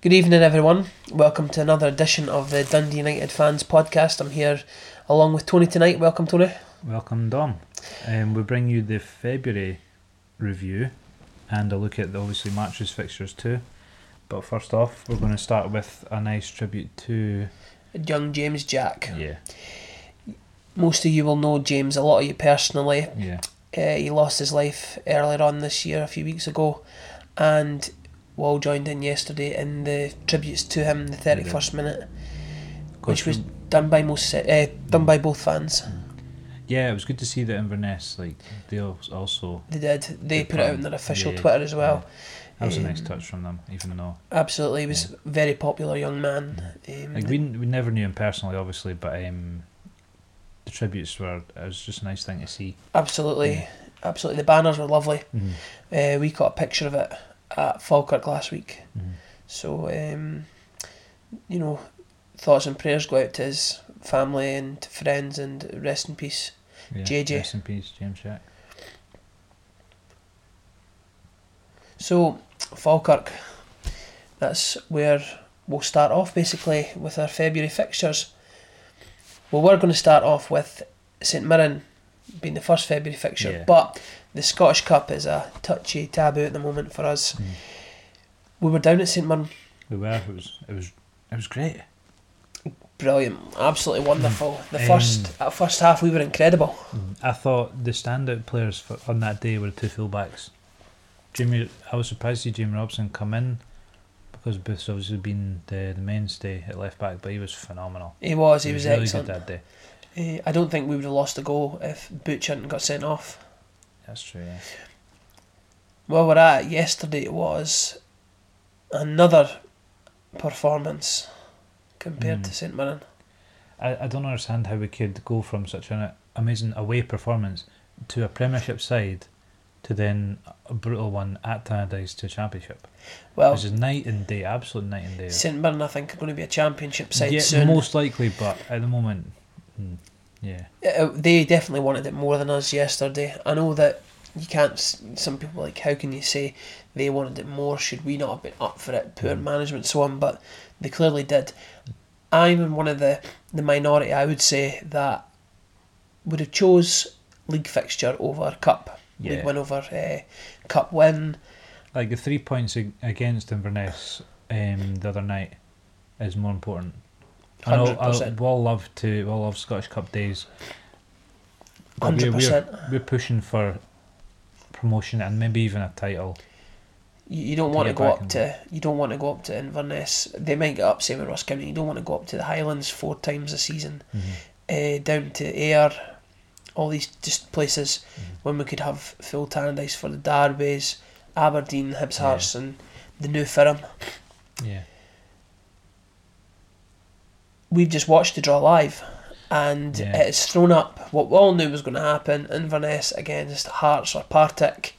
Good evening, everyone. Welcome to another edition of the Dundee United Fans Podcast. I'm here along with Tony tonight. Welcome, Tony. Welcome, Dom. Um, we bring you the February review and a look at the obviously matches fixtures too. But first off, we're going to start with a nice tribute to Young James Jack. yeah, Most of you will know James, a lot of you personally. yeah, Uh, he lost his life earlier on this year, a few weeks ago, and we all joined in yesterday in the tributes to him, the 31st minute, which was done by most, uh, done by both fans. yeah. It was good to see that Inverness like they also They did. They put it out on their official Yeah, Twitter as well. that was a nice Um, touch from them, even though Absolutely, he was a very popular young man. Um, like we we never knew him personally, obviously, but um, the tributes were it was just a nice thing to see. absolutely, Yeah. absolutely. The banners were lovely. Mm-hmm. Uh, we got a picture of it at Falkirk last week. Mm-hmm. So, um, you know, thoughts and prayers go out to his family and friends, and rest in peace. Yeah, JJ. Rest in peace, James Jack. So, Falkirk, that's where we'll start off basically with our February fixtures. Well, we're going to start off with St Mirren being the first February fixture, Yeah. but the Scottish Cup is a touchy taboo at the moment for us. Mhm. We were down at St Mirren, We were. It was. It was. It was great. brilliant, absolutely wonderful. The Um, first uh, first half, we were incredible. I thought the standout players for, on that day were the two fullbacks. Jamie, I was surprised to see Jamie Robson come in because Booth's obviously been the, the mainstay at left back, but he was phenomenal. He was, he, was, really excellent. good that day. Uh, I don't think we would have lost a goal if Butch hadn't got sent off. That's true. Yeah. Where we're at yesterday it was another performance compared Mm. to St Mirren. I, I don't understand how we could go from such an amazing away performance to a Premiership side to then a brutal one at Tannadice to a Championship. Well, Which is night and day, absolute night and day. St Mirren, I think, are going to be a championship side yeah, soon. most likely, but at the moment, yeah. Uh, they definitely wanted it more than us yesterday. I know that you can't. Some people like, how can you say they wanted it more? Should we not have been up for it? Poor Mm. management, so on. But they clearly did. I'm in one of the the minority. I would say that would have chose league fixture over cup. League Yeah. win over uh, cup win. Like the three points against Inverness um, the other night is more important. I know I, we all love to we all love Scottish Cup days. Hundred we're, percent. we're, we're pushing for promotion and maybe even a title. You, you don't to want to go up to you don't want to go up to Inverness. They might get up same with Ross County. You don't want to go up to the Highlands four times a season. uh, down to Ayr, all these just places Mhm. when we could have full Tannadice for the Derbies, Aberdeen, Hibs Yeah. Hearts, and the new Firm. Yeah, We've just watched the draw live, and Yeah. it's thrown up what we all knew was going to happen: Inverness against Hearts or Partick,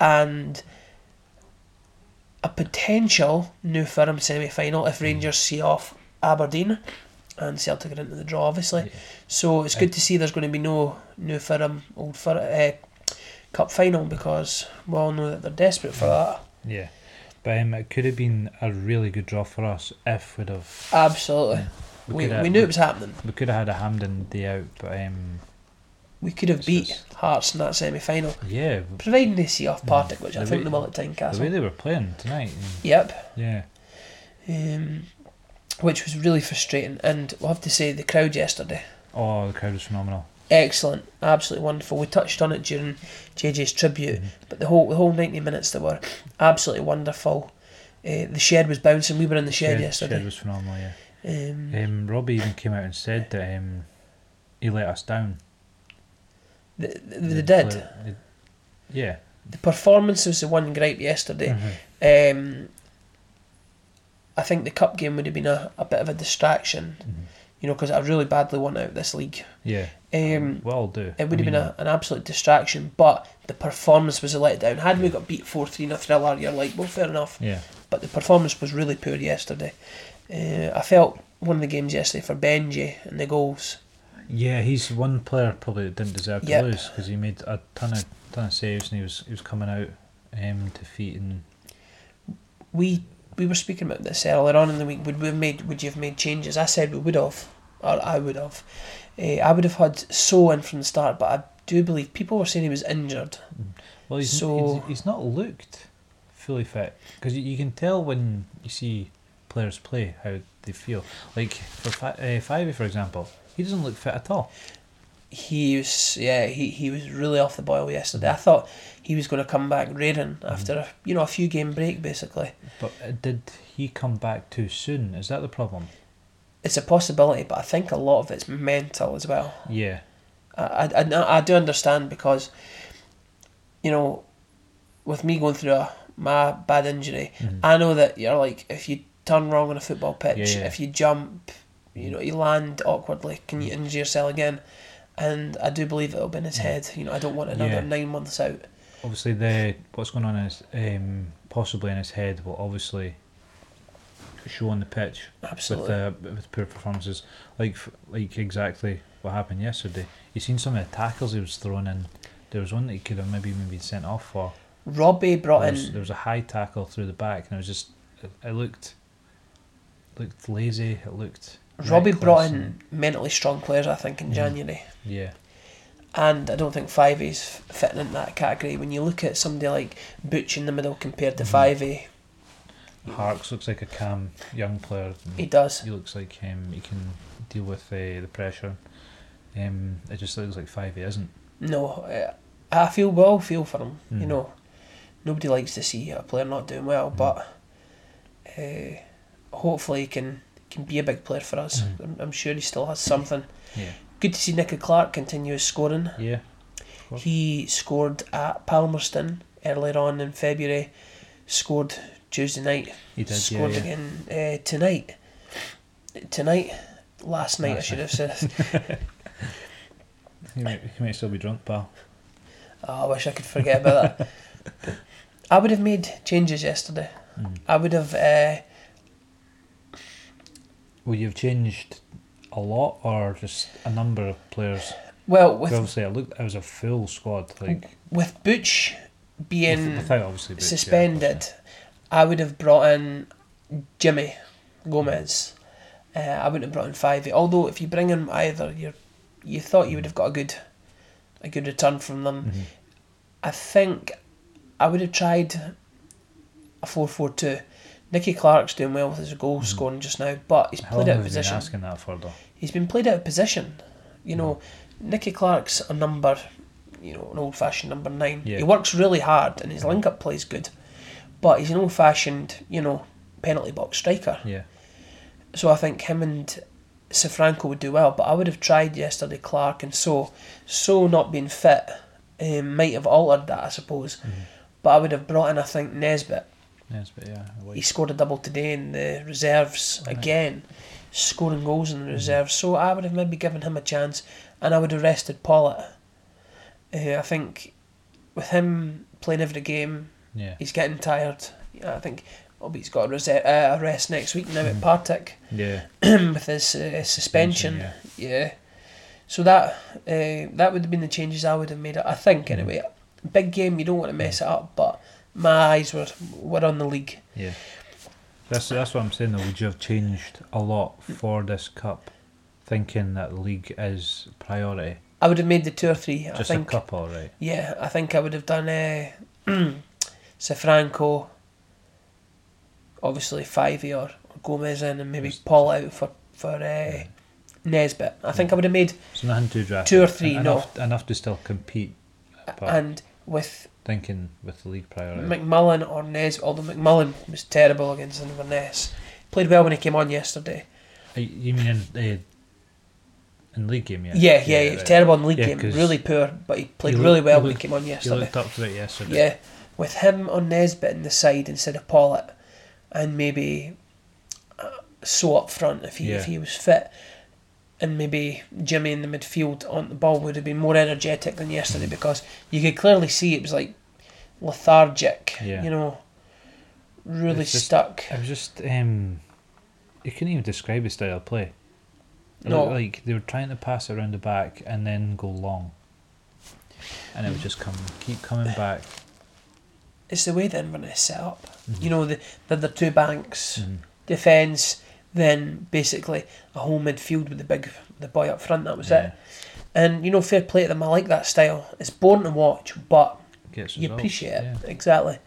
and a potential new Firm semi-final if Mhm. Rangers see off Aberdeen. And Celtic are into the draw, obviously. Yeah. So it's good to see there's going to be no new Firm Old Firm uh, Cup final because we all know that they're desperate for that. yeah. But um, it could have been a really good draw for us if we'd have. Absolutely, we, could have- we knew it was happening. We could have had a Hampden day out, but um, We could have beat just- Hearts in that semi final, yeah, providing they see off Partick, which I think way- they will at the way they were playing tonight. Yep, Yeah, um, which was really frustrating. And we'll have to say the crowd yesterday, oh, the crowd was phenomenal. excellent, absolutely wonderful. We touched on it during JJ's tribute, Mhm. but the whole the whole ninety minutes they were absolutely wonderful. Uh, the shed was bouncing. We were in the shed, yesterday. Shed was phenomenal. Yeah. Um, Um, Robbie even came out and said that um, he let us down. they, they, The they did. yeah. The performance was the one gripe yesterday. Mhm. Um, I think the cup game would have been a, a bit of a distraction, Mhm. you know, because I really badly want out this league. Yeah. Um, we all do. it would I have been a, an absolute distraction, but the performance was a letdown. Had we got beat 4 3 in a thriller, you're like, well, fair enough. Yeah. But the performance was really poor yesterday. Uh, I felt one of the games yesterday for Benji and the goals. Yeah, he's one player probably that didn't deserve to lose because he made a ton of ton of saves and he was he was coming out um, and We we were speaking about this earlier on in the week. Would we have made? Would you have made changes? I said we would have, or I would have. Uh, I would have had So in from the start, but I do believe people were saying he was injured. Well, he's, Sow- he's, he's not looked fully fit because you, you can tell when you see players play how they feel. Like for fi- uh, Fyvie, for example, he doesn't look fit at all. He was, yeah, he, he was really off the boil yesterday. I thought he was going to come back raiding after a, you know a few game break. Basically, But uh, did he come back too soon? Is that the problem? it's a possibility, but I think a lot of it's mental as well. Yeah. I, I, I, do understand because, you know, with me going through a, my bad injury, Mhm. I know that you're like, if you turn wrong on a football pitch, Yeah, yeah. if you jump, you know, you land awkwardly, can Mm. you injure yourself again? And I do believe it'll be in his head. You know, I don't want another Yeah. nine months out. Obviously, the what's going on is um, possibly in his head will obviously show on the pitch Absolutely. with uh, with poor performances, like like exactly what happened yesterday. You seen some of the tackles he was thrown in. There was one that he could have maybe even been sent off for. Robbie brought There was, in. there was a high tackle through the back, and it was just it, it looked looked lazy. It looked. Robbie brought in and- mentally strong players, I think, in. January. yeah, And I don't think Fyvie's fitting in that category. When you look at somebody like Butch in the middle compared to Mhm. Five A, Harkes looks like a calm young player. he does. He looks like um, he can deal with uh, the pressure. Um, it just looks like five isn't. No, uh, I feel well feel for him. You Mm. know, nobody likes to see a player not doing well, Mm. but uh, hopefully he can can be a big player for us. Mm. I'm, I'm sure he still has something. Yeah, Good to see Nicky Clark continue his scoring. yeah. He scored at Palmerston earlier on in February. Scored Tuesday night. he did. scored yeah, yeah. again uh, tonight. Tonight, last night I should night. have said. He might, he might still be drunk, pal. Oh, I wish I could forget about that. I would have made changes yesterday. Mm. I would have. Uh, Well, you've changed a lot, or just a number of players. Well, with obviously, I looked it was a full squad. Like with Butch being with- obviously Butch, yeah, suspended, I would have brought in Jimmy Gomez. Uh, I wouldn't have brought in Fyvie. Although if you bring in either, you you thought you would have got a good a good return from them. Mhm. I think I would have tried a 4 4 2. Nicky Clark's doing well with his goal Mhm. scoring just now, but he's How played out of you been position. asking that for though? He's been played out of position. You know, Nicky Clark's a number, you know, an old fashioned number nine. Yeah. He works really hard and his link up plays good, but he's an old fashioned, you know, penalty box striker. Yeah, So I think him and Safranko would do well, but I would have tried yesterday Clark and so so not being fit um, might have altered that I suppose. Mhm. But I would have brought in I think Nesbitt. Yes, but yeah, He scored a double today in the reserves Right. again, scoring goals in the Mhm. reserves. So I would have maybe given him a chance, and I would have rested Pawlett. Uh, I think with him playing every game, yeah, he's getting tired. Yeah, I think. Well, he's got a, reser- uh, a rest next week now at Partick yeah. with his uh, suspension. Yeah. Yeah. So that uh, that would have been the changes I would have made. I think anyway. Big game, you don't want to mess it up, but my eyes were were on the league. Yeah. That's that's what I'm saying though. Would you have changed a lot for this cup, thinking that the league is priority? I would have made the two or three. I Just a couple, right? Yeah, I think I would have done uh, Safranko, obviously Fyvie or, or Gomez in, and maybe Just- Paul out for for uh, Nesbitt. I think I would have made So nothing too drastic. Two or three, enough, Enough to still compete. But- and with Thinking with the league priority. McMullen or Nes. Although McMullen was terrible against Inverness, played well when he came on yesterday. Uh, You mean in uh, in league game? Yeah. Yeah, yeah, he was right. terrible in league Yeah, game, really poor, but he played he really looked- well he when he came on yesterday. looked up to it yesterday. Yeah, with him on Nesbitt in the side instead of Pawlett, and maybe uh, so up front if he if he was fit, and maybe Jimmy in the midfield on the ball would have been more energetic than yesterday Mm. because you could clearly see it was like lethargic. Yeah. You know, really It's just- stuck. It was just um, you couldn't even describe his style of play. No. like they were trying to pass around the back and then go long, and it would just come, keep coming back. it's the way that Inverness set up. Mhm. You know, the the, the two banks, Mhm. defence, then basically a whole midfield with the big the boy up front. That was Yeah. it. And you know, fair play to them. I like that style. It's boring to watch, but Gets you results, appreciate it yeah. exactly.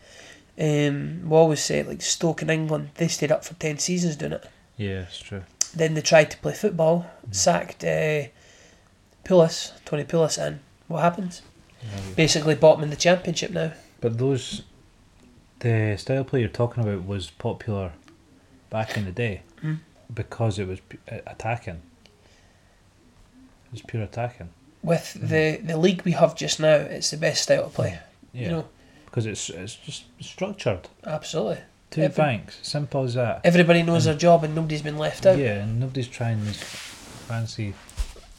Um, we always say like Stoke in England, they stayed up for ten seasons doing it. Yeah, it's true. Then they tried to play football, Mhm. sacked uh, Pulis, Tony Pulis, and what happens? Yeah. Basically, bottom in the championship now. But those, the style play you're talking about was popular back in the day Mm. because it was uh, attacking. It was pure attacking. With Mhm. the the league we have just now, it's the best style of play. Yeah, You know, because it's it's just structured. absolutely. Two Every- banks, simple as that. Everybody knows Mm. their job, and nobody's been left out. Yeah, and nobody's trying these fancy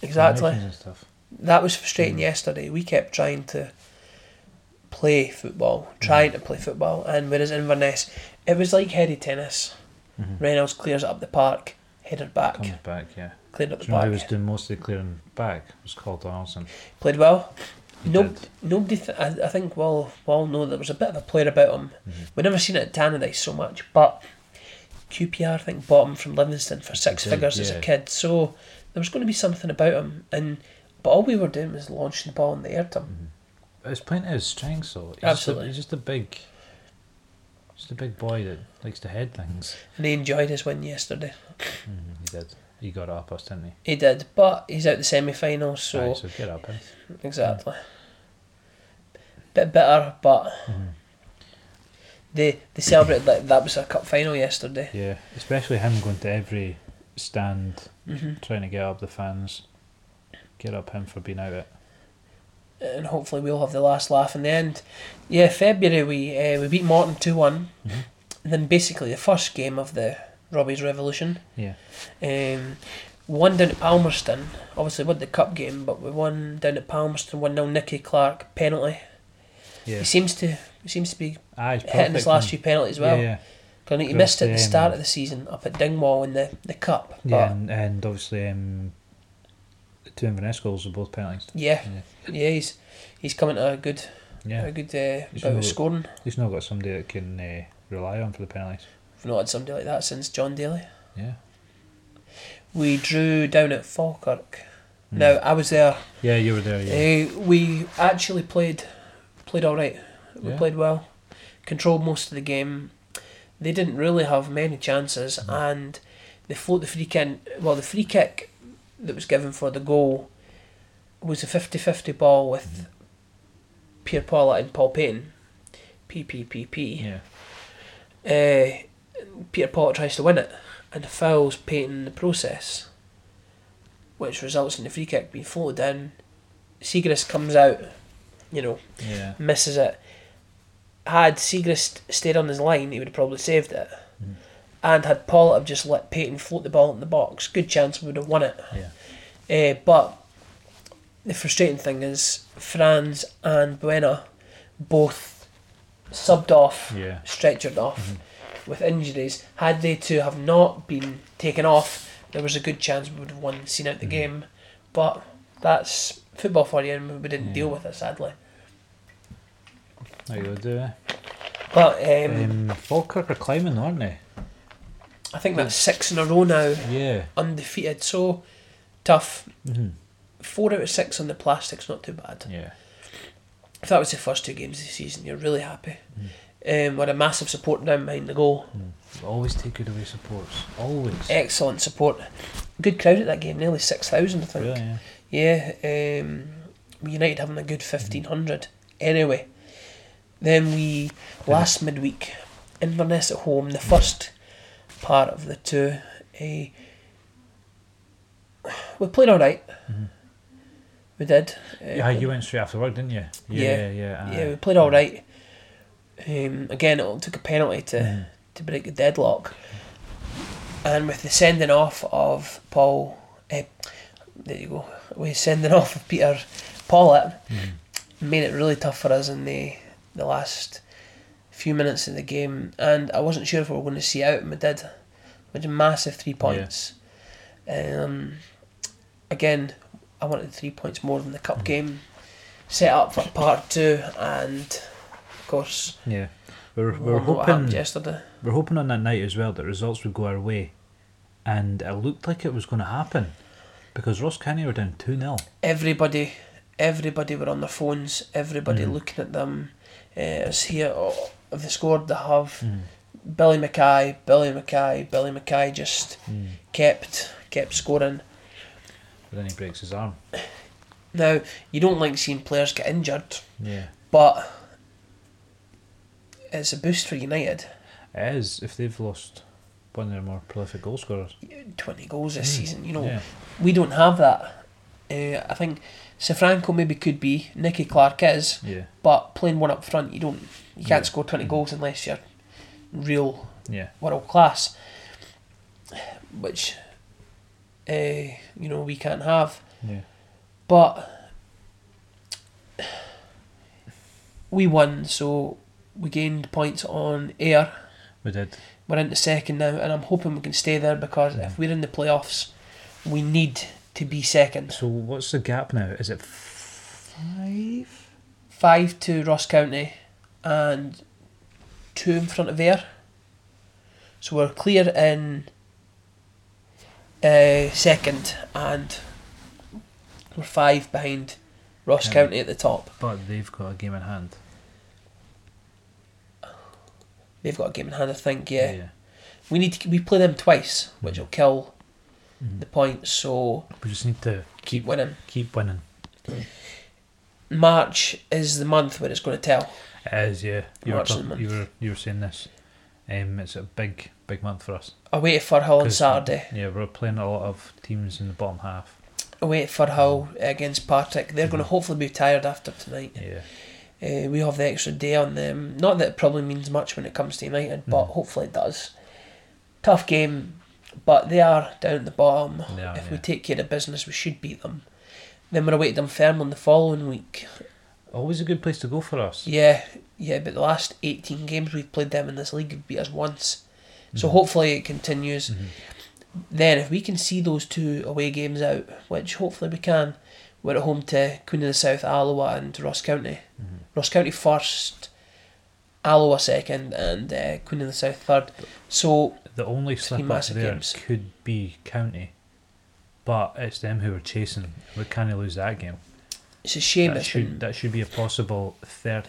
exactly. and stuff. That was frustrating Mm. yesterday. We kept trying to play football, trying to play football, and whereas Inverness, it was like heady tennis. Mhm. Reynolds clears up the park, headed back, Comes back, yeah. cleared up the park. who was doing most of the clearing back? It was called Donaldson. Played well. He No, did. nobody. Th- I, I think we'll, we'll know there was a bit of a player about him. Mhm. We've never seen it at Tannadice so much, but QPR I think bought him from Livingston for six did, figures as a kid. So there was going to be something about him, and but all we were doing was launching the ball in the air to him. It's playing to his strengths though. He's Absolutely. Just a, he's just a big, just a big boy that likes to head things. And he enjoyed his win yesterday. Mhm, he did. He got up us, didn't he? He did, but he's out the semi-finals, so Aye, so get up, eh? exactly. Bit bitter, but Mhm. they they celebrated like that was a cup final yesterday. Yeah, especially him going to every stand, hmm trying to get up the fans. Get up him for being out it. And hopefully we'll have the last laugh in the end. Yeah, February we uh, we beat Morton two one. Mhm. Then basically the first game of the Robbie's Revolution. Yeah. Um, won down at Palmerston. Obviously won the cup game, but we won down at Palmerston. One 0 Nicky Clark penalty. Yeah. He seems to he seems to be Ah, hitting his last few penalties well. Yeah, yeah. Because he Across missed it at the start of the season up at Dingwall in the, the cup. Yeah, and, and obviously um, two Inverness goals were both penalties. yeah, Yeah. yeah, he's he's coming to a good Yeah, a good uh, He's bout of scoring. he's not got somebody that can uh, rely on for the penalties. We've not had somebody like that since Jon Daly. Yeah. We drew down at Falkirk. Mm. Now I was there. Yeah, you were there. Yeah. Uh, we actually played played all right. We Yeah. played well, controlled most of the game. They didn't really have many chances, Mhm. and they float the free kick. Well, the free kick that was given for the goal was a 50-50 ball with. Peter Pawlett and Paul Paton. PPPP. yeah. Uh, Peter Potter tries to win it and fouls Paton in the process, which results in the free kick being floated in. Siegrist comes out, you know, Yeah. misses it. Had Siegrist stayed on his line, he would have probably saved it. Mhm. And had Pawlett have just let Paton float the ball in the box, good chance we would have won it. Yeah. Uh, but the frustrating thing is Frans and Buena both subbed off Yeah. stretchered off Mhm. with injuries. Had they two have not been taken off, there was a good chance we would have won, seen out the Mhm. game. But that's football for you, and we didn't Yeah. deal with it sadly. How you do? But um, Um, Falkirk are climbing, aren't they? I think that's six in a row now, Yeah. undefeated. So tough. hmm Four out of six on the plastic's not too bad. Yeah. If that was the first two games of the season, you're really happy. Um, with a massive support down behind the goal. Mm. Always take good away supports. Always. Excellent support. Good crowd at that game, nearly 6,000 I think. Really, yeah. Yeah, um, United having a good fifteen hundred. Anyway, then we last midweek Inverness at home, the first part of the two. Uh, we played all right. Mhm. We did. Uh, Yeah, you went straight after work, didn't you? Yeah. Yeah, yeah. yeah, we played all right. Um, again, it took a penalty to Mhm. to break the deadlock. And with the sending off of Paul, uh, there you go, with sending off of Peter Pawlett, Mhm. made it really tough for us in the the last few minutes of the game. And I wasn't sure if we were going to see out, and we did, which massive three points. Um, again, I wanted three points more than the cup Mhm. game. Set up for part two, and of course, Yeah, we're we we're all know what happened hoping yesterday. we're hoping on that night as well that results would go our way, and it looked like it was going to happen, because Ross County were down two 0 Everybody, everybody were on their phones. Everybody Mhm. looking at them. Uh, here. Oh, if they scored, they have Mm. Billy Mackay, Billy Mackay, Billy Mackay just Mm. kept kept scoring. But then he breaks his arm. Now you don't like seeing players get injured, Yeah, but it's a boost for United. it is if they've lost one of their more prolific goal scorers. Twenty goals this Mm. season, you know. Yeah, We don't have that. Uh, I think Safranko maybe could be. Nicky Clark is, yeah, but playing one up front, you don't. You can't Yeah. score twenty goals unless you're real yeah. world class, which uh, you know we can't have. Yeah. But we won, so we gained points on Ayr. We did. We're into second now, and I'm hoping we can stay there because Yeah. if we're in the playoffs, we need to be second. So what's the gap now? Is it five? Five to Ross County, and two in front of Ayr. So we're clear in uh, second, and we're five behind Ross. County at the top. But they've got a game in hand. They've got a game in hand, I think. Yeah, we need to we play them twice, which Mhm. will kill Mhm. the points. So We just need to keep winning. keep winning. March is the month where it's going to tell. It is, yeah. You were, March is talk- you were you were saying this. Um, it's a big big month for us. Away to Firhill on Saturday. Yeah, we're playing a lot of teams in the bottom half. Away at Firhill against Partick. They're going to hopefully be tired after tonight. Yeah, Uh, we have the extra day on them. Not that it probably means much when it comes to United, but Mhm. hopefully it does. Tough game, but they are down at the bottom. Are, if we take care of business, we should beat them. Then we're away to Dunfermline the following week. always a good place to go for us. Yeah, yeah, but the last 18 games we've played them in this league have beat us once. So Mhm. hopefully it continues. Mhm. Then, if we can see those two away games out, which hopefully we can, we're at home to Queen of the South, Alloa, and Ross County. Mhm. Ross County first, Alloa second, and uh, Queen of the South third. So The only slip up there games. could be County, but it's them who are chasing. We can't lose that game. it's a shame that should that should be a possible thir-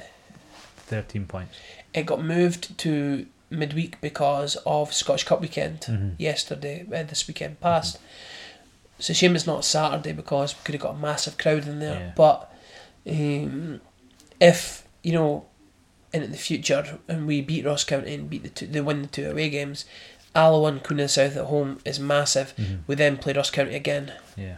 thirteen points. it got moved to midweek because of Scottish Cup weekend Mhm. yesterday, uh, this weekend past. It's a shame it's not Saturday because we could have got a massive crowd in there. Yeah. But um, if you know, in the future, and we beat Ross County and beat the two, they win the two away games, Alloa and the South at home is massive. Mhm. We then play Ross County again. Yeah,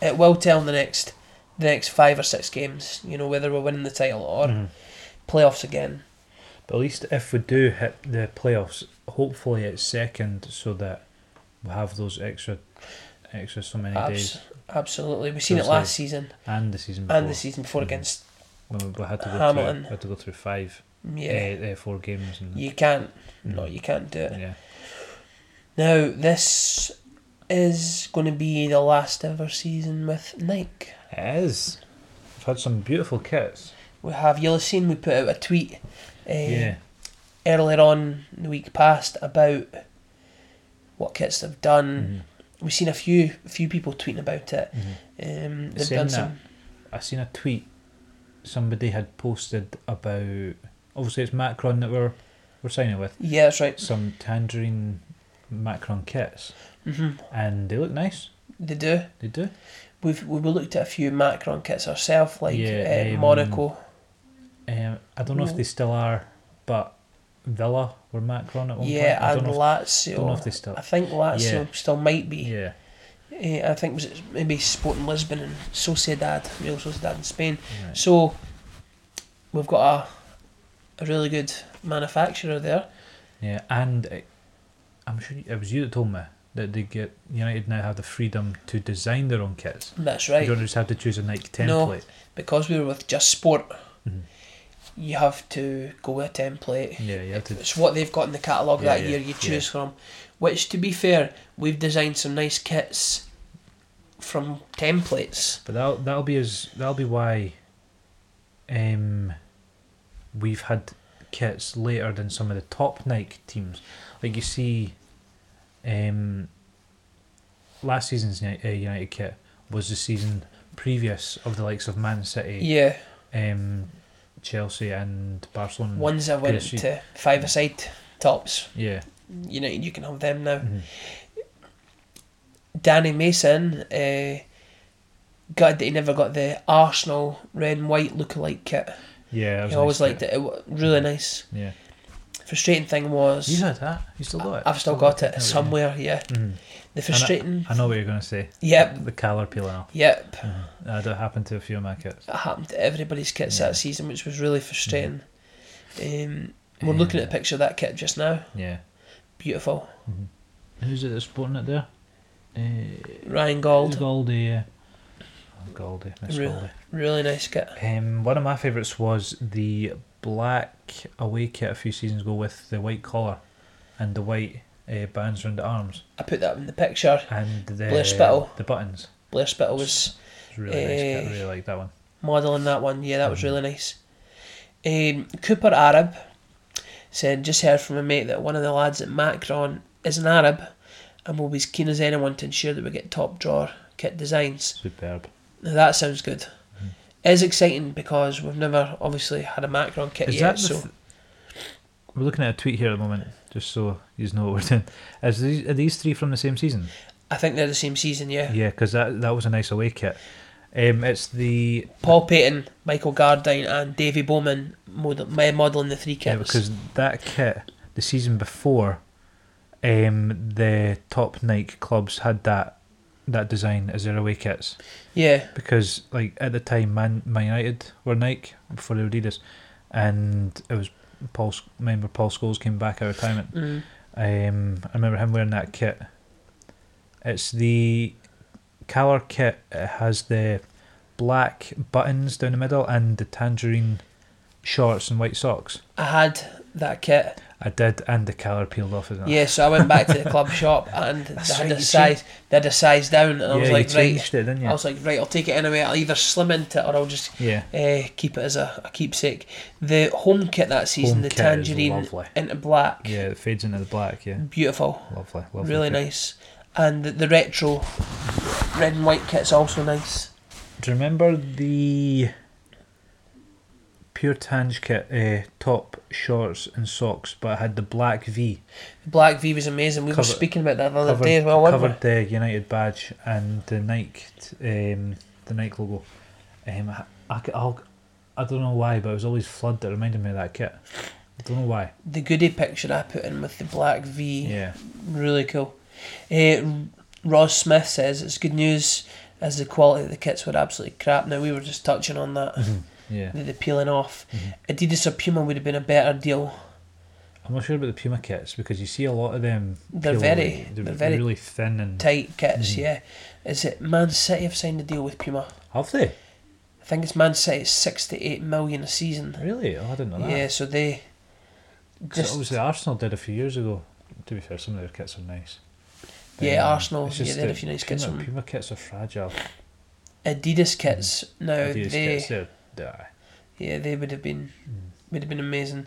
It will tell in the next, the next five or six games. You know whether we're winning the title or Mhm. playoffs again. but at least if we do hit the playoffs, hopefully it's second, so that we have those extra, extra so many Abs- days absolutely, we've seen So it last like season and the season before. and the season before Mhm. against when we, had to go Hamilton. through, we had to go through five, yeah. uh, uh, four games. And, You can't. No, you can't do it. yeah, Now, this is going to be the last ever season with Nike. it is. We've had some beautiful kits. We have, you'll have seen we put out a tweet uh, yeah, earlier on in the week past about what kits they've done. Mhm. We've seen a few a few people tweeting about it. Mhm. Um, they've Saying done that, some. I seen a tweet somebody had posted about obviously it's Macron that we're we're signing with Yeah, that's right. some tangerine Macron kits hmm and they look nice. They do. They do. We've we we looked at a few Macron kits ourselves, like Yeah, uh, um, Monaco. Um, I don't know if they still are, but Villa were Macron at one Yeah, point. I and don't know, if, Lazio. don't know if they still. I think Lazio Yeah. still might be. Yeah, Uh, I think was it maybe Sporting Lisbon and Sociedad, Real Sociedad in Spain. right. So we've got a, a really good manufacturer there. yeah, and it, I'm sure it was you that told me that they get United now have the freedom to design their own kits. That's right. You don't just have to choose a Nike template. No. Because we were with Just Sport, Mhm. you have to go with a template. Yeah, you have to. It's what they've got in the catalogue Yeah, that yeah, year you yeah. choose from. Which, to be fair, we've designed some nice kits from templates. But that'll that'll be as that'll be why. Um, we've had kits later than some of the top Nike teams. Like you see, um, last season's uh, United kit was the season previous of the likes of Man City, Yeah, um, Chelsea, and Barcelona. ones that went PSG. to five a side tops. Yeah. United, you can have them now. Mhm. Danny Mason, uh, gutted that he never got the Arsenal red and white lookalike kit. Yeah. I was a always liked it. It was really nice. Yeah. Frustrating thing was You had that. You still got it. I've still got it haven't you? somewhere. Yeah, Mhm. the frustrating. I know what you're going to say. Yep, The collar peeling off. yep. Uh, that happened to a few of my kits. That happened to everybody's kits Yeah. that season, which was really frustrating. Um, we're looking at a picture of that kit just now. Yeah. Beautiful. Who's it that's sporting it there? Uh, Ryan Gauld, Goldie, yeah. Goldie, Miss Real- Goldie. really nice kit. Um, one of my favourites was the black away kit a few seasons ago with the white collar and the white uh, bands around the arms I put that in the picture. and the Blair Spittle. the buttons. Blair Spittle was really nice kit. I Eh. really like that one. modelling that one. Yeah, that was really nice. Um, Cooper Arab said, just heard from a mate that one of the lads at Macron is an Arab and will be as keen as anyone to ensure that we get top drawer kit designs. Superb. Now that sounds good. Mhm. It's exciting because we've never obviously had a Macron kit Is yet, so th- we're looking at a tweet here at the moment, just so you know what we're doing. Is these, are these three from the same season? I think they're the same season, yeah. Yeah, because that that was a nice away kit. Um, it's the Paul Paton, Michael Gardyne, and Davy Bowman model, modelling the three kits. Yeah, because that kit, the season before, um, the top Nike clubs had that that design as their away kits. yeah, Because like at the time, Man, Man United were Nike before they were Adidas, and it was Paul. Remember Paul Scholes came back out of retirement. mm, Um, I remember him wearing that kit. It's the Calor kit. It has the black buttons down the middle and the tangerine shorts and white socks. I had that kit. I did, and the colour peeled off as well. Yeah, so I went back to the club shop and they had right, a size. They had a size down, and I was like, right. it? I was like, right, I'll take it anyway. I'll either slim into it or I'll just yeah, uh, keep it as a, a keepsake. The home kit that season, Home the tangerine into black, yeah, it fades into the black. Yeah, beautiful, lovely, lovely. really kit. nice. And the, the retro red and white kit's also nice. Do you remember the Pure Tange kit, uh, top, shorts, and socks, but I had the black V The black V was amazing. We were speaking about that the other covered, day as well. weren't we? covered the United badge and the Nike, um, the Nike logo. Um, I, I, I'll, I don't know why, but it was always flood that reminded me of that kit. I don't know why. The goodie picture I put in with the black V. Yeah, Really cool. Uh, Ross Smith says it's good news as the quality of the kits were absolutely crap. Now we were just touching on that, yeah. the, the peeling off. Mhm. Adidas or Puma would have been a better deal. I'm not sure about the Puma kits because you see a lot of them. They're very- away. they're very really thin and. Tight kits, Mhm. yeah. Is it Man City have signed a deal with Puma? Have they? I think it's Man City six to eight million a season. Really? Oh, I didn't know that. Yeah, so they. just obviously Arsenal did a few years ago. To be fair, some of their kits are nice. Yeah, Um, Arsenal, yeah, they had a few nice Puma, kits Puma kits are fragile. Adidas kits now Adidas they kits, they're yeah they would have been Mm. would have been amazing.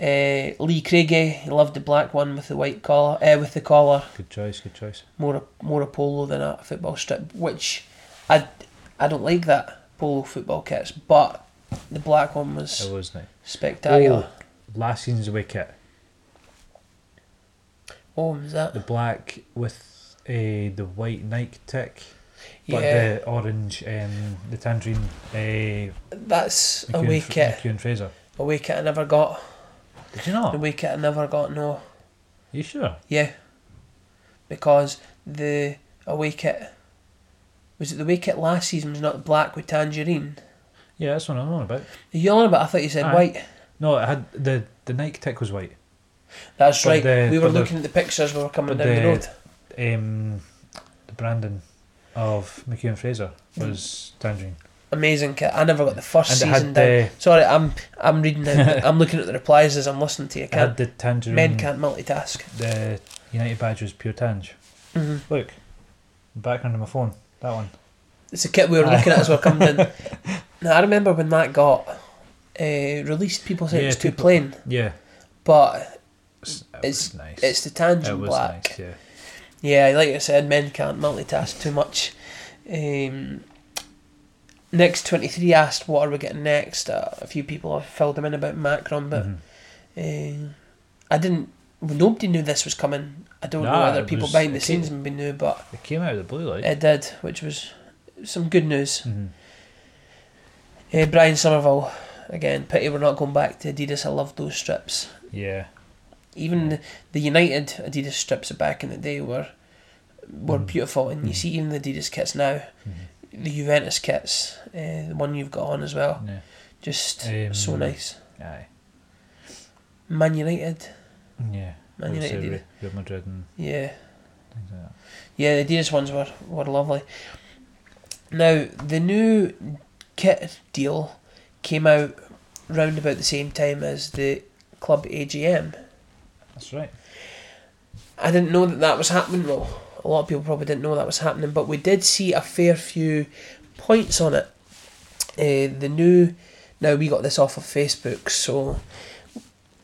Uh, Lee Craigie loved the black one with the white collar, uh, with the collar. good choice, good choice. more a, more a polo than a football strip, which I, I don't like that polo football kits, but the black one was It was nice. spectacular. Last season's away kit, Oh, was that? the black with uh, the white Nike tick, but yeah, the orange, um, the tangerine. Uh, that's a McEwan away F- kit. Fraser. Away kit I never got. Did you not? The away kit I never got. No, you sure? yeah, because the away kit was it the away kit last season was not black with tangerine. Yeah, that's what I'm on about. You're you on about? I thought you said Aye. white. No, it had the the Nike tick was white. That's But right. the- we were but the- looking at the pictures. We were coming down the, the- road. Um, the branding of McEwan Fraser was tangerine, Amazing kit. I never got the first and season down. the Sorry, I'm I'm reading out. I'm looking at the replies as I'm listening to you. it had the tangerine. men can't multitask? The United badge was pure tange. hmm Look, background of my phone. That one. It's a kit we were Aye. looking at as we we're coming in. Now I remember when that got uh, released, people said it Yeah, was too plain, Yeah, but it's, it It's- nice. it's the it tangent was black. nice. Yeah, Yeah, like I said, men can't multitask too much. Um, next 23 asked, what are we getting next? Uh, a few people have filled them in about Macron, but Mhm. uh, I didn't. well, Nobody knew this was coming. I don't know whether people was- behind the came- scenes maybe knew, but it came out of the blue, like. it did, which was some good news. Mhm. Uh, Brian Somerville, again, pity we're not going back to Adidas. I love those strips. Yeah, Even the, United Adidas strips back in the day were were Mhm. beautiful, and you Mhm. see even the Adidas kits now, Mhm. the Juventus kits, uh, the one you've got on as well, yeah, just Um, so nice. aye, Man United, yeah. Man United, Real Madrid and yeah, like yeah. The Adidas ones were were lovely. Now the new kit deal came out round about the same time as the club AGM. That's right. I didn't know that that was happening. Well, a lot of people probably didn't know that was happening, but we did see a fair few points on it. Uh, the new, now we got this off of Facebook, so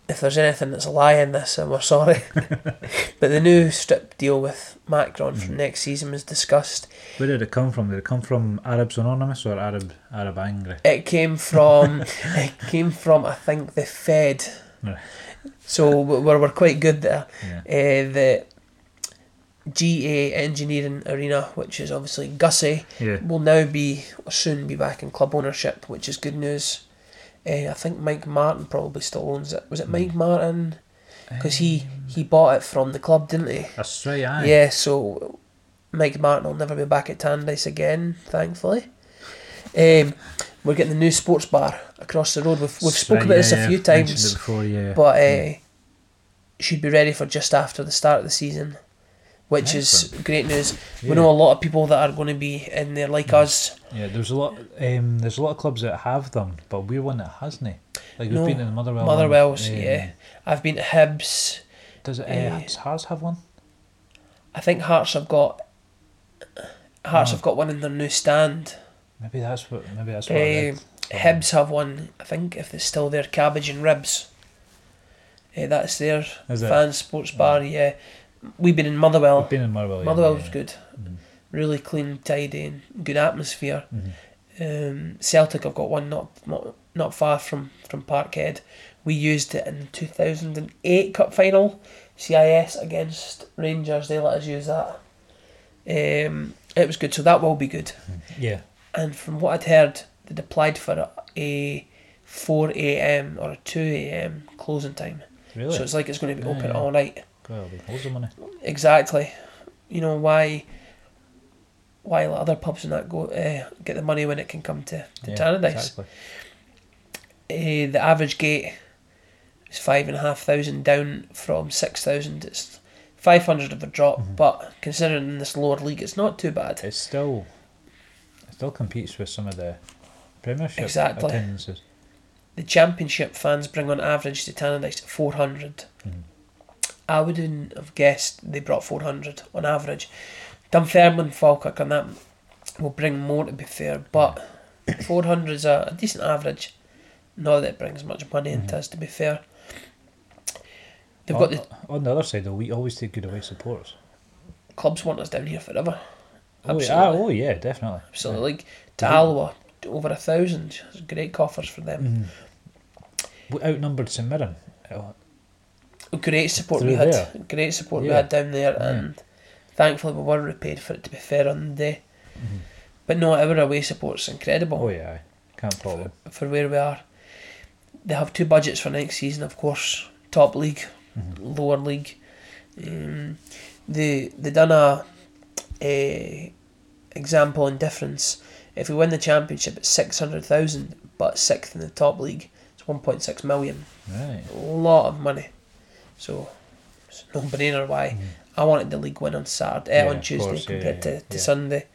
if there's anything that's a lie in this, then we're sorry. but the new strip deal with Macron from Mhm. next season was discussed. Where did it come from? Did it come from Arabs Anonymous or Arab Arab Angry? It came from, it came from I think the Fed. Right. So we're we're quite good there. Yeah. uh, the GA Engineering Arena, which is obviously Gussie, Yeah. will now be or soon be back in club ownership, which is good news. Uh, I think Mike Martin probably still owns it. Was it Mike Martin? Because he he bought it from the club, didn't he? That's right. Aye. Yeah. So Mike Martin will never be back at Tannadice again, thankfully. Um, we're getting the new sports bar across the road. We've we've spoken right, about this a few yeah. Times before, yeah. but uh, should be ready for just after the start of the season, which is great news. yeah. We know a lot of people that are going to be in there like us. Yeah, there's a lot. Um, there's a lot of clubs that have them, but we're one that hasn't. Like we've No, been in the Motherwell. Motherwell's, um, yeah. I've been to Hibs. Does it? Uh, does Hearts have one? I think Hearts have got Hearts Oh. have got one in their new stand. Maybe that's what. Maybe that's what. Uh. Hibs have one. I think if it's still there, cabbage and ribs. Uh, that's their Is it? fan sports bar. Yeah, we've been in Motherwell. We've been in Motherwell. yeah, Motherwell was yeah. good. Mhm. Really clean, tidy, and good atmosphere. Mhm. Um, Celtic have got one not not not far from from Parkhead. We used it in two thousand and eight cup final, CIS against Rangers. They let us use that. Um, it was good, so that will be good. Yeah. And from what I'd heard, they'd applied for a four a.m. or a two a.m. closing time. Really. So it's like it's going to be open yeah. all night. Be loads of money. Exactly. You know why? Why let other pubs and that go uh, get the money when it can come to to Yeah, Tannadice? Exactly. Uh, the average gate is five and a half thousand down from six thousand. It's five hundred of a drop, Mhm. but considering this lower league, it's not too bad. It still. Still competes with some of the Premiership Exactly. attendances. The championship fans bring on average to Tannadice four hundred. Mhm. I wouldn't have guessed they brought four hundred on average. Dunfermline, Falkirk, and that will bring more to be fair, but four hundred is a, a decent average. Not that it brings much money into Mhm. us, to be fair. They've on, got the on the other side, though, we always take good away supporters. clubs want us down here forever. Oh, yeah, Absolutely. oh yeah, definitely. Absolutely. Like to. Over a thousand. Great coffers for them. Mm. We outnumbered St Mirren. Oh, Great support we had. there. Great support we had down there, Yeah. and thankfully we were repaid for it. To be fair, on the day, Mhm. but no, our away support's incredible oh yeah, can't fault them. for where we are. They have two budgets for next season, of course. Top league, Mhm. lower league. Um, they they done a, a example in difference. If we win the championship, it's six hundred thousand, but sixth in the top league, it's one point six million. Right. A lot of money. So it's no brainer why Mhm. I wanted the league win on Saturday, Yeah, eh, on Tuesday course, compared yeah, to, to yeah. Sunday.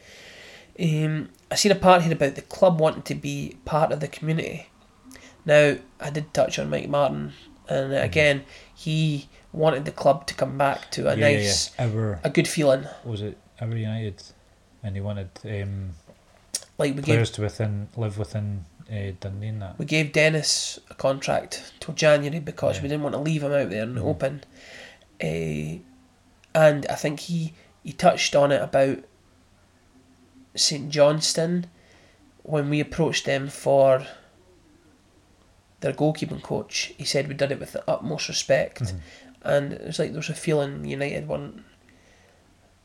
Um, I seen a part here about the club wanting to be part of the community. Now I did touch on Mike Martin, and Mm-hmm. again he wanted the club to come back to a yeah, yeah, nice, yeah. Ever a good feeling. was it Ever United, and he wanted um, Like we gave players to within live within uh, Dundee and that. We gave Dennis a contract till January because Yeah. we didn't want to leave him out there in the Mhm. open. Uh, and I think he, he touched on it about St Johnstone when we approached them for their goalkeeping coach. He said we did it with the utmost respect, Mhm. and it was like there was a feeling United weren't,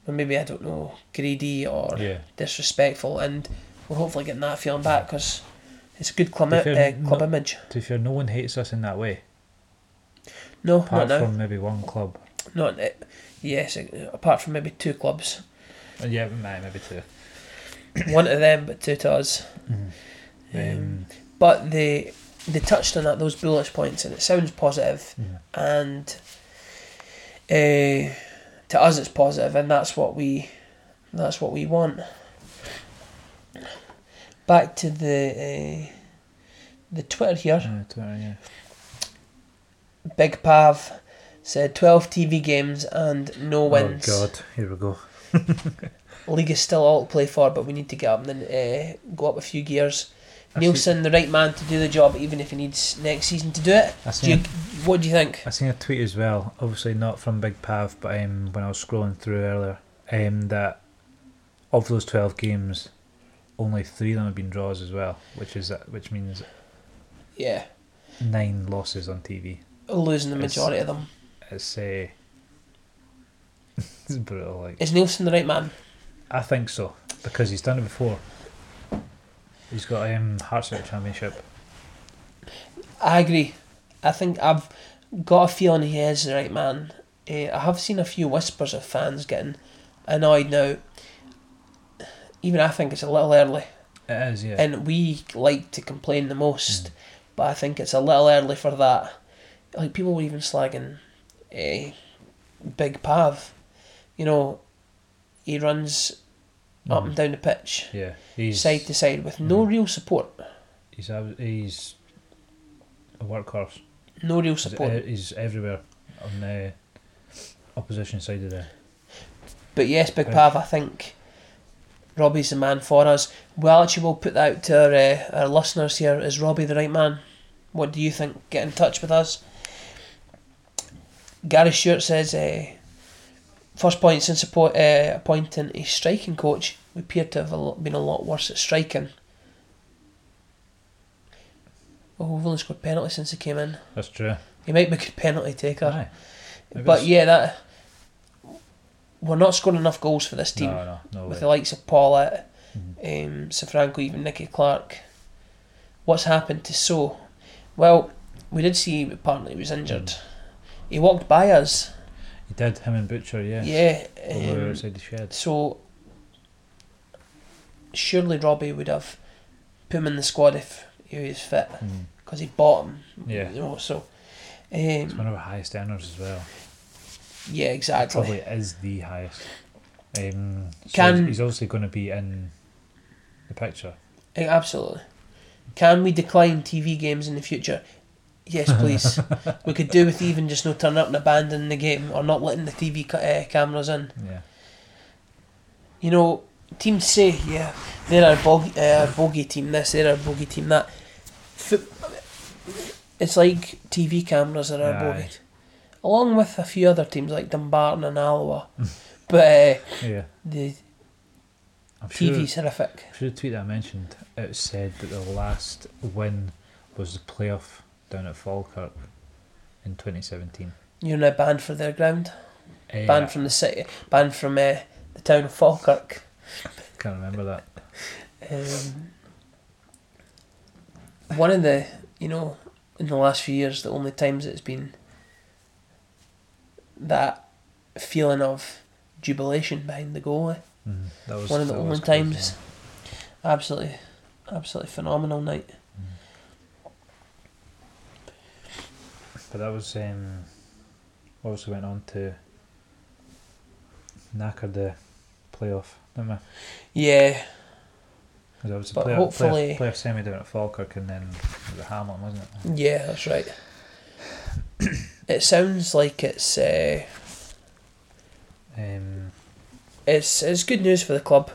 or maybe I don't know, greedy or Yeah. disrespectful, and we're hopefully getting that feeling back because it's a good club, uh, club no- image. To be fair, no one hates us in that way. No, Apart not now. from maybe one club. Not uh, yes, uh, apart from maybe two clubs. Uh, yeah, maybe two. One to them, but two to us. Um, Um, but they they touched on that those bullish points, and it sounds positive, mhm. and uh, to us it's positive, and that's what we that's what we want. Back to the uh, the Twitter here. Twitter, yeah. Big Pav said 12 TV games and no wins. Oh God, here we go. League is still all to play for, but we need to get up and uh, go up a few gears. Neilson, the right man to do the job, even if he needs next season to do it. Do you, seen, what do you think? I seen a tweet as well. Obviously not from Big Pav, but um, when I was scrolling through earlier, um, that of those twelve games, only three of them have been draws as well, which is which means Yeah, nine losses on TV. losing the It's- majority of them. It's uh, it's brutal. Like Is Neilson the right man? I think so because he's done it before. He's got um, Hearts out Championship. I agree. I think I've got a feeling he is the right man. Uh, I have seen a few whispers of fans getting annoyed now. Even I think it's a little early. It is, yeah. and we like to complain the most, Mm. but I think it's a little early for that. Like people were even slagging a Big Pav. You know, he runs up Mhm. and down the pitch, yeah, he's side to side, with no Mhm. real support. he's ab- he's a workhorse. No real support. e- he's everywhere on the opposition side of the. But yes, Big. Pav, I think Robbie's the man for us. Well, actually, we'll put that out to our, uh, our listeners here. Is Robbie the right man? What do you think? Get in touch with us. Gary Stewart says, uh, first point since support, uh, appointing a striking coach, we appear to have been a lot worse at striking. Oh, we've only scored penalties since he came in. That's true. He might be a good penalty taker. Aye. But yeah, that we're not scoring enough goals for this team No, no, no with the likes of Pawlett, Mhm. um, Safranko, even Nicky Clark. What's happened to Sow? Well, we did see apparently he was injured. Mm. He walked by us. He did him and Butcher, yeah. Yeah. Over um, outside the shed. so surely Robbie would have put him in the squad if he was fit Mm. because he bought him. Yeah. You know, so. Um, one of our highest earners as well. yeah, exactly. Probably is the highest. Um, so Can- he's- obviously going to be in the picture. Eh, Absolutely. Can we decline TV games in the future? Yes, please. we could do with even just no turning up and abandoning the game or not letting the TV ca- uh, cameras in. Yeah. You know, teams say, yeah, they're our bogey, uh, our bogey team this, they're our bogey team that. Foot- it's like TV cameras are our Aye. bogey. Along with a few other teams like Dumbarton and Alloa. but uh, Yeah. the I'm sure, horrific. I'm sure the tweet that I mentioned, it said that the last win was the playoff down at Falkirk in 2017. You're now banned for their ground. Uh, Banned from the city. Banned from uh, the town of Falkirk. Can't remember that. Um, one of the, you know, in the last few years, the only times it's been that feeling of jubilation behind the goalie. Mm, that was One of the only times. Absolutely, absolutely phenomenal night. But that was um, also went on to knacker the playoff, didn't we? Yeah, 'Cause that was the But playoff, hopefully- playoff, playoff semi down at Falkirk and then it at Hamilton, wasn't it? yeah, that's right. it sounds like it's uh, Um, it's it's good news for the club,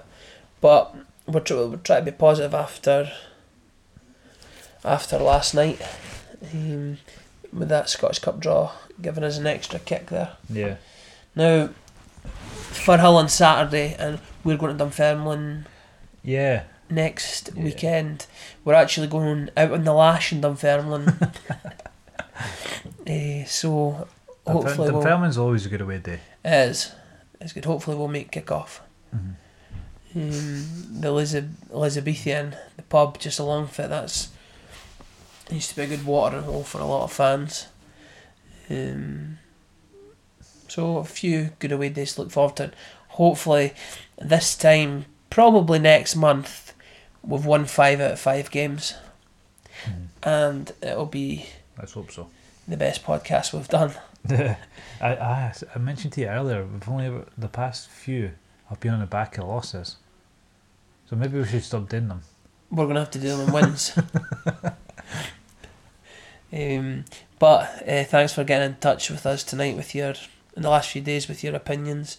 but we're, tr- we're trying to be positive after after last night um, with that Scottish Cup draw giving us an extra kick there. Yeah. Now, for Hull on Saturday, and we're going to Dunfermline Yeah. next Yeah. weekend. We're actually going out on the lash in Dunfermline. Eh, so hopefully we'll, Dunfermline's always a good away day. it is. It's good. Hopefully we'll make kick off. Mhm. Um, the Elizabethan, the pub just along for it, that's used to be a good watering hole for a lot of fans. Um, so a few good away days to look forward to. Hopefully, this time, probably next month, we've won five out of five games, Mhm. and it'll be Let's hope so. the best podcast we've done. I, I I mentioned to you earlier. We've only ever, the past few have been on the back of losses, so maybe we should stop doing them. We're gonna have to do them in wins. um, but uh, thanks for getting in touch with us tonight with your in the last few days with your opinions.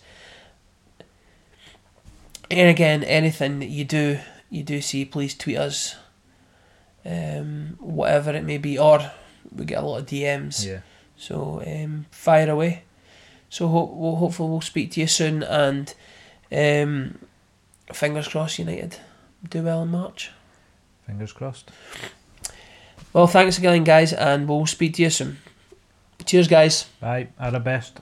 And again, anything that you do you do see, please tweet us. Um, whatever it may be, or we get a lot of DMs. Yeah. So um, fire away. So ho- we'll hopefully we'll speak to you soon, and um, fingers crossed, United do well in March. Fingers crossed. Well, thanks again, guys, and we'll speak to you soon. Cheers, guys. Bye. At the best.